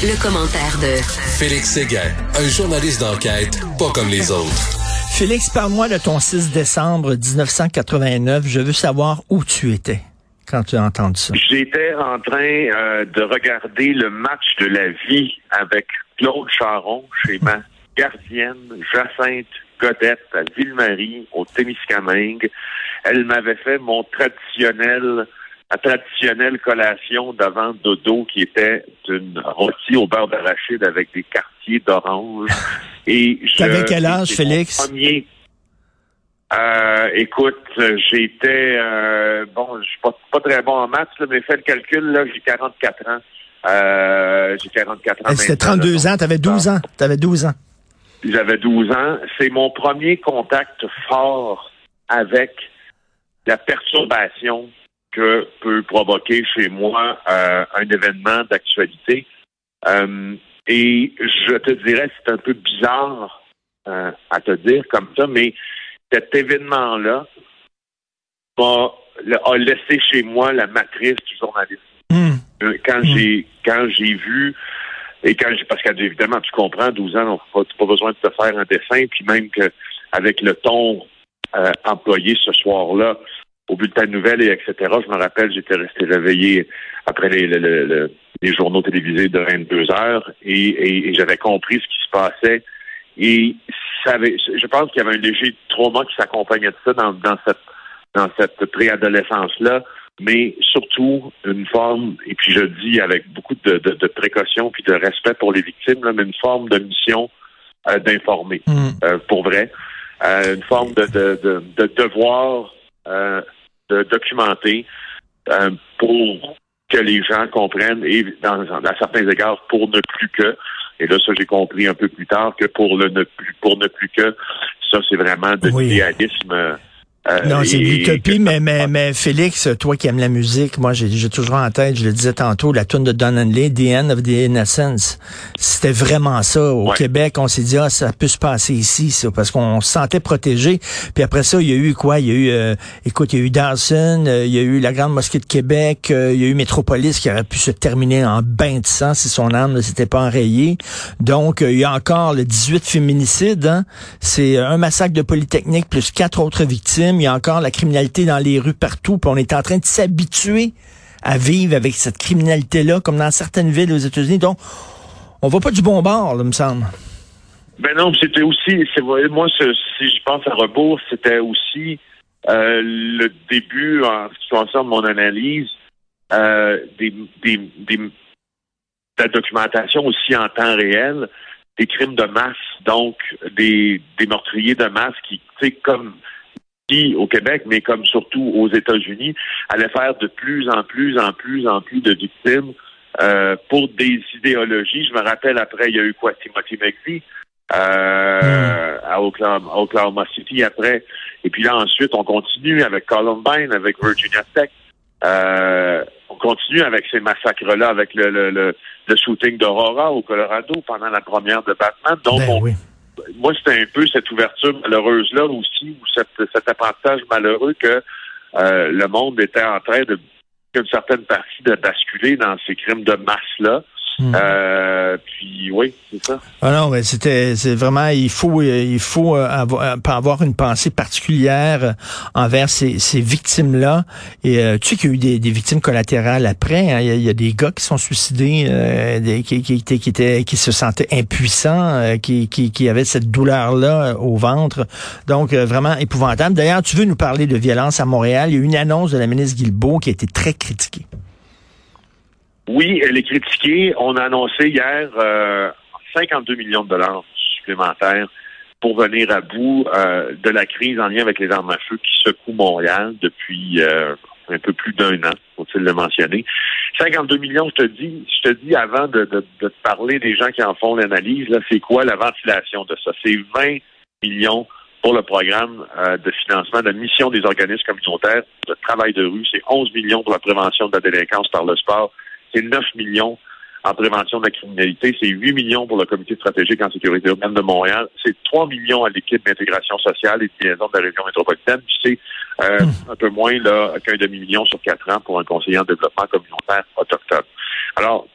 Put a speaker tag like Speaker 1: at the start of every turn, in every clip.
Speaker 1: Le, commentaire de
Speaker 2: Félix Séguin, un journaliste d'enquête pas comme les autres.
Speaker 3: Félix, parle-moi de ton 6 décembre 1989. Je veux savoir où tu étais quand tu as entendu ça.
Speaker 4: J'étais en train euh, de regarder le match de la vie avec Claude Charon chez ma gardienne Jacinthe Godette à Ville-Marie, au Témiscamingue. Elle m'avait fait mon traditionnel la traditionnelle collation d'avant dodo qui était une rôtie au beurre d'arachide avec des quartiers d'orange.
Speaker 3: Et T'avais quel âge, Félix?
Speaker 4: Premier, euh, écoute, j'étais euh, bon, je suis pas, pas, très bon en maths, mais fais le calcul, là, j'ai 44 ans. Euh, j'ai 44 ans.
Speaker 3: C'était 32 ans, t'avais 12 ans. T'avais 12 ans.
Speaker 4: J'avais 12 ans. C'est mon premier contact fort avec la perturbation que peut provoquer chez moi euh, un événement d'actualité. Euh, et je te dirais, c'est un peu bizarre euh, à te dire comme ça, mais cet événement-là a, laissé chez moi la matrice du journalisme. Hmm. Quand hmm. j'ai quand j'ai vu et quand j'ai parce qu'évidemment tu comprends, 12 ans, tu n'as pas besoin de te faire un dessin, puis même que avec le ton employé ce soir-là, au bulletin de nouvelles et etc. Je me rappelle, j'étais resté réveillé après les, les, journaux télévisés de 22 heures et, j'avais compris ce qui se passait. Et ça avait, je pense qu'il y avait un léger trauma qui s'accompagnait de ça dans, dans cette dans cette préadolescence-là, mais surtout une forme, et puis je dis avec beaucoup de, de, précaution puis de respect pour les victimes, là, mais une forme de mission euh, d'informer, mm. euh, pour vrai. Euh, une forme de, de, de devoir de documenter euh, pour que les gens comprennent et dans, à certains égards pour ne plus que. Et là ça j'ai compris un peu plus tard que pour le ne plus pour ne plus que ça c'est vraiment de l'idéalisme
Speaker 3: euh, non, c'est l'utopie, mais, mais, mais Félix, toi qui aimes la musique, moi j'ai toujours en tête, je le disais tantôt, la tune de Don Henley, The End of the Innocence. C'était vraiment ça. Au Québec, on s'est dit, ah, ça peut se passer ici, ça, parce qu'on se sentait protégé. Puis après ça, il y a eu quoi? Il y a eu, euh, écoute, il y a eu Dawson, euh, il y a eu la Grande Mosquée de Québec, il y a eu Métropolis qui aurait pu se terminer en bain de sang si son âme ne s'était pas enrayée. Donc, il y a encore le 18 féminicides. Hein? C'est un massacre de Polytechnique plus quatre autres victimes il y a encore la criminalité dans les rues partout, puis on est en train de s'habituer à vivre avec cette criminalité-là, comme dans certaines villes aux États-Unis. Donc, on va pas du bon bord, me semble.
Speaker 4: Ben non, c'était aussi, moi, si je pense à rebours, c'était aussi euh, le début, en ce qui concerne mon analyse, euh, des, de la documentation aussi en temps réel des crimes de masse, donc des, des meurtriers de masse qui, tu sais, comme au Québec, mais comme surtout aux États-Unis, allait faire de plus en plus, en plus, en plus de victimes euh, pour des idéologies. Je me rappelle après, il y a eu quoi, Timothy McVeigh euh, à, Oklahoma, City après. Et puis là, ensuite, on continue avec Columbine, avec Virginia Tech. Euh, on continue avec ces massacres-là, avec le, le, le, shooting d'Aurora au Colorado pendant la première de Batman. Donc, ben on, moi, c'était un peu cette ouverture malheureuse-là aussi, ou cet apprentissage malheureux que euh, le monde était en train de, certaine partie, de basculer dans ces crimes de masse-là. Hmm. Euh, puis oui, c'est ça.
Speaker 3: Ah non, mais c'était c'est vraiment il faut il faut euh, avoir, euh, avoir une pensée particulière envers ces, ces victimes là. Et tu sais qu'il y a eu des, des victimes collatérales après. Hein. Il, y a, des gars qui sont suicidés, des, qui, qui, qui, étaient qui se sentaient impuissants, qui, qui, qui avaient cette douleur là au ventre. Donc vraiment épouvantable. D'ailleurs, tu veux nous parler de violence à Montréal? Il y a eu une annonce de la ministre Guilbeault qui a été très critiquée.
Speaker 4: Oui, elle est critiquée. On a annoncé hier 52 euh, millions de dollars supplémentaires pour venir à bout euh, de la crise en lien avec les armes à feu qui secouent Montréal depuis euh, un peu plus d'un an, faut-il le mentionner. 52 millions, je te dis, je te dis avant de, de, de te parler des gens qui en font l'analyse, là, c'est quoi la ventilation de ça? C'est 20 millions pour le programme de financement de mission des organismes communautaires de travail de rue. C'est 11 millions pour la prévention de la délinquance par le sport c'est 9 millions en prévention de la criminalité, c'est 8 millions pour le comité stratégique en sécurité urbaine de Montréal, c'est 3 millions à l'équipe d'intégration sociale et de liaison de la région métropolitaine, puis c'est euh, hmm. un peu moins qu'un demi-million sur quatre ans pour un conseiller en développement communautaire autochtone. Alors,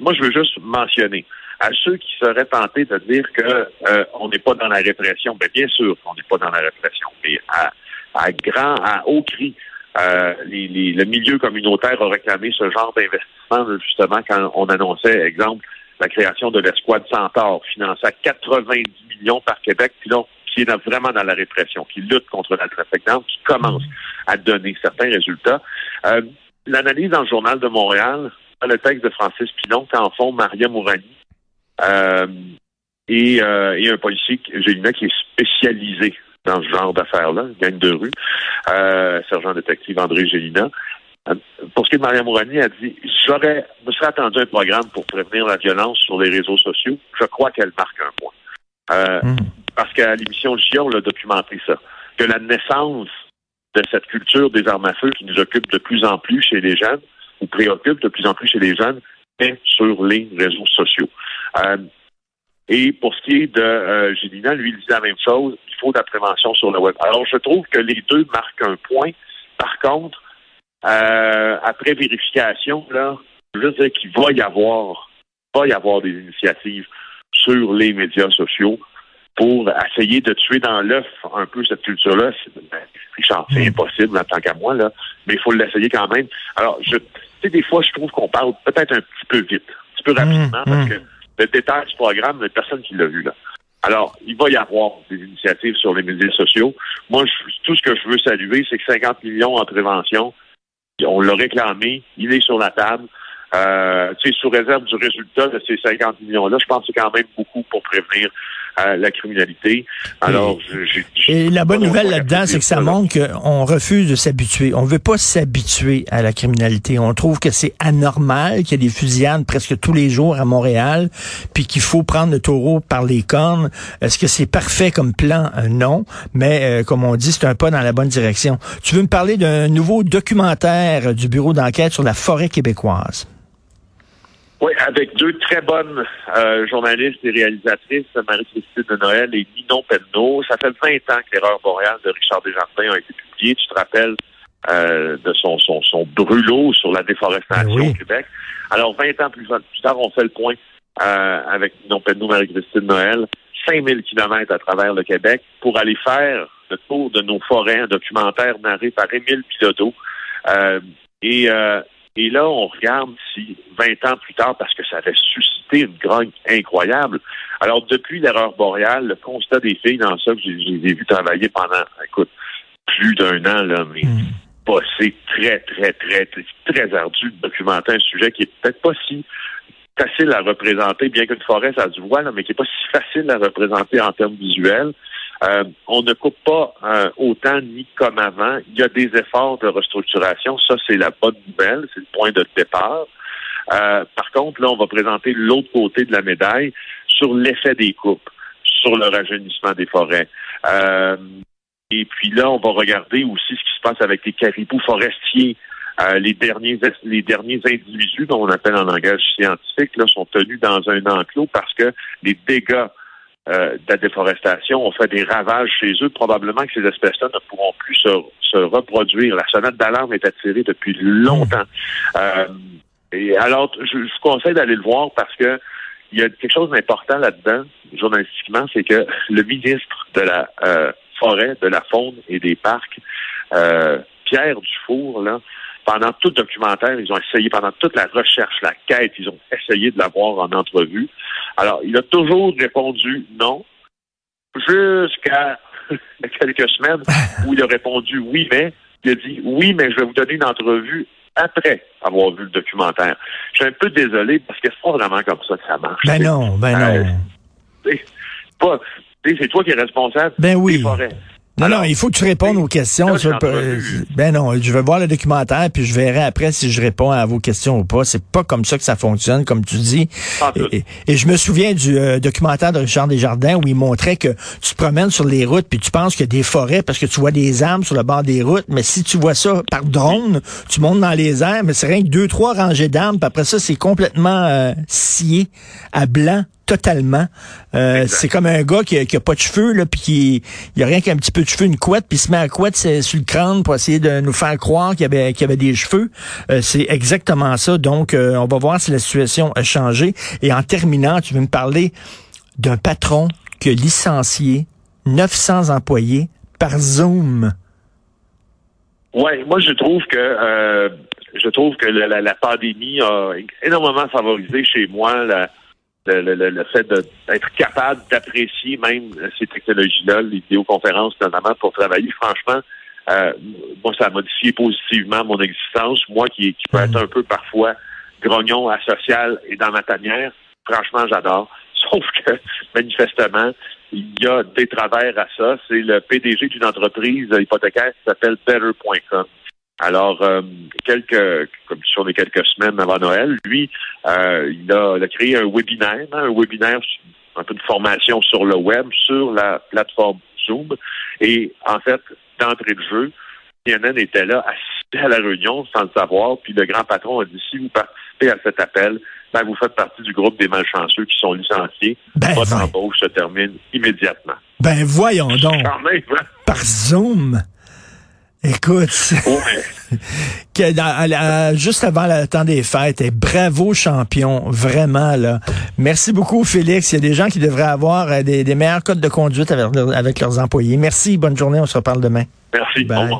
Speaker 4: moi, je veux juste mentionner à ceux qui seraient tentés de dire que euh, on n'est pas dans la répression. Bien, bien sûr qu'on n'est pas dans la répression, mais à, à grand, à haut cri, euh, les, les, le milieu communautaire a réclamé ce genre d'investissement justement quand on annonçait, exemple, la création de l'escouade Centaure, financée à 90 millions par Québec, puis là, qui est vraiment dans la répression, qui lutte contre la trafic qui commence à donner certains résultats. Euh, L'analyse dans le Journal de Montréal, le texte de Francis Pilon, qu'en font Maria Mourani? Euh, et, euh, et, un policier, Gélina, qui est spécialisé dans ce genre d'affaires-là, gang de rue, euh, sergent détective André Gélina. Euh, pour ce qui est de Maria Mourani, elle dit J'aurais me serais attendu un programme pour prévenir la violence sur les réseaux sociaux. Je crois qu'elle marque un point. Euh, mm. Parce qu'à l'émission Le Chien, on l'a documenté ça. Que la naissance de cette culture des armes à feu qui nous occupe de plus en plus chez les jeunes, ou préoccupe de plus en plus chez les jeunes, est sur les réseaux sociaux. Euh, et pour ce qui est de euh, Gélina, lui, il dit la même chose, il faut de la prévention sur le web. Alors, je trouve que les deux marquent un point. Par contre, euh, après vérification, là, je veux dire qu'il va y avoir, va y avoir des initiatives sur les médias sociaux pour essayer de tuer dans l'œuf un peu cette culture-là. Ben, Richard, c'est mm. impossible en tant qu'à moi, là, mais il faut l'essayer quand même. Alors, je, tu sais, des fois, je trouve qu'on parle peut-être un petit peu vite, un petit peu rapidement, mm. parce mm. que le détail du programme, a personne qui l'a vu, là. Alors, il va y avoir des initiatives sur les médias sociaux. Moi, tout ce que je veux saluer, c'est que 50 millions en prévention, on l'a réclamé, il est sur la table. Euh, tu sais, sous réserve du résultat de ces 50 millions-là, je pense que c'est quand même beaucoup pour prévenir la criminalité. Alors,
Speaker 3: et, la bonne nouvelle là-dedans, c'est que ça montre qu'on refuse de s'habituer. On veut pas s'habituer à la criminalité. On trouve que c'est anormal qu'il y ait des fusillades presque tous les jours à Montréal, puis qu'il faut prendre le taureau par les cornes. Est-ce que c'est parfait comme plan? Euh, non. Mais euh, comme on dit, c'est un pas dans la bonne direction. Tu veux me parler d'un nouveau documentaire du bureau d'enquête sur la forêt québécoise?
Speaker 4: Oui, avec deux très bonnes euh, journalistes et réalisatrices, Marie-Christine de Noël et Ninon Penneau. Ça fait 20 ans que l'erreur boréale de Richard Desjardins a été publiée. Tu te rappelles euh, de son, son, son brûlot sur la déforestation ben au Québec. Alors, 20 ans plus, tard, on fait le point euh, avec Ninon Penneau, Marie-Christine Noël. 5000 kilomètres à travers le Québec pour aller faire le tour de nos forêts, un documentaire narré par Émile Piloto. Euh, et euh, et là, on regarde si 20 ans plus tard, parce que ça avait suscité une grogne incroyable. Alors, depuis l'erreur boréale, le constat des filles dans ça, que j'ai vu travailler pendant, écoute, plus d'un an, là, mais mm. c'est très, très, très, très, très ardu de documenter un sujet qui est peut-être pas si facile à représenter, bien qu'une forêt, ça se voit, là, mais qui est pas si facile à représenter en termes visuels. Euh, on ne coupe pas euh, autant ni comme avant. Il y a des efforts de restructuration. Ça, c'est la bonne nouvelle. C'est le point de départ. Euh, par contre, là, on va présenter l'autre côté de la médaille sur l'effet des coupes, sur le rajeunissement des forêts. et puis là, on va regarder aussi ce qui se passe avec les caribous forestiers. les derniers les derniers individus, dont on appelle en langage scientifique, là, sont tenus dans un enclos parce que les dégâts euh, de la déforestation ont fait des ravages chez eux. Probablement que ces espèces-là ne pourront plus se, reproduire. La sonnette d'alarme est attirée depuis longtemps. Euh, et alors, je, vous conseille d'aller le voir parce que il y a quelque chose d'important là-dedans, journalistiquement, c'est que le ministre de la euh, forêt, de la faune et des parcs, Pierre Dufour, là, pendant tout le documentaire, ils ont essayé, pendant toute la recherche, la quête, ils ont essayé de l'avoir en entrevue. Alors, il a toujours répondu non, jusqu'à quelques semaines où il a répondu oui, mais. Il a dit oui, mais je vais vous donner une entrevue après avoir vu le documentaire. Je suis un peu désolé parce que c'est pas vraiment comme ça que ça marche.
Speaker 3: Ben non, ben non.
Speaker 4: Euh, c'est toi qui es responsable
Speaker 3: ben oui. des forêts. Non, non, il faut que tu répondes aux questions. ben non, je vais voir le documentaire, puis je verrai après si je réponds à vos questions ou pas. C'est pas comme ça que ça fonctionne, comme tu dis. Et, je me souviens du euh, documentaire de Richard Desjardins où il montrait que tu te promènes sur les routes, puis tu penses qu'il y a des forêts parce que tu vois des arbres sur le bord des routes, mais si tu vois ça par drone, tu montes dans les airs, mais c'est rien que deux, trois rangées d'arbres, puis après ça, c'est complètement euh, scié à blanc totalement. Euh, c'est comme un gars qui, qui a pas de cheveux, là, puis qui il a rien qu'un petit peu de cheveux, une couette, puis il se met à couette sur le crâne pour essayer de nous faire croire qu'il y avait, qu'il avait des cheveux. Euh, c'est exactement ça. Donc, euh, on va voir si la situation a changé. Et en terminant, tu veux me parler d'un patron qui a licencié 900 employés par Zoom.
Speaker 4: Ouais, moi je trouve que euh, je trouve que la, la, pandémie a énormément favorisé chez moi la, le, le, le, fait d'être capable d'apprécier même ces technologies-là, les vidéoconférences notamment pour travailler. Franchement, euh, moi, ça a modifié positivement mon existence. Moi qui, qui peux être mm. un peu parfois grognon, asocial et dans ma tanière, franchement, j'adore. Sauf que, manifestement, il y a des travers à ça. C'est le PDG d'une entreprise hypothécaire qui s'appelle Better.com. Alors, euh, quelques, comme sur les quelques semaines avant Noël, lui, euh, il, a, créé un webinaire, hein, un webinaire, un peu de formation sur le web, sur la plateforme Zoom. Et en fait, d'entrée de jeu, CNN était là, assisté à la réunion sans le savoir, puis le grand patron a dit, si vous participez à cet appel, ben, vous faites partie du groupe des malchanceux qui sont licenciés. Ben, Votre embauche se termine immédiatement.
Speaker 3: Ben voyons donc. Hein? Par Zoom? Écoute, juste avant le temps des fêtes, et bravo champion, vraiment là. Merci beaucoup Félix. Il y a des gens qui devraient avoir euh, des, meilleurs codes de conduite avec, avec leurs employés. Merci, bonne journée, on se reparle demain.
Speaker 4: Merci. Bye.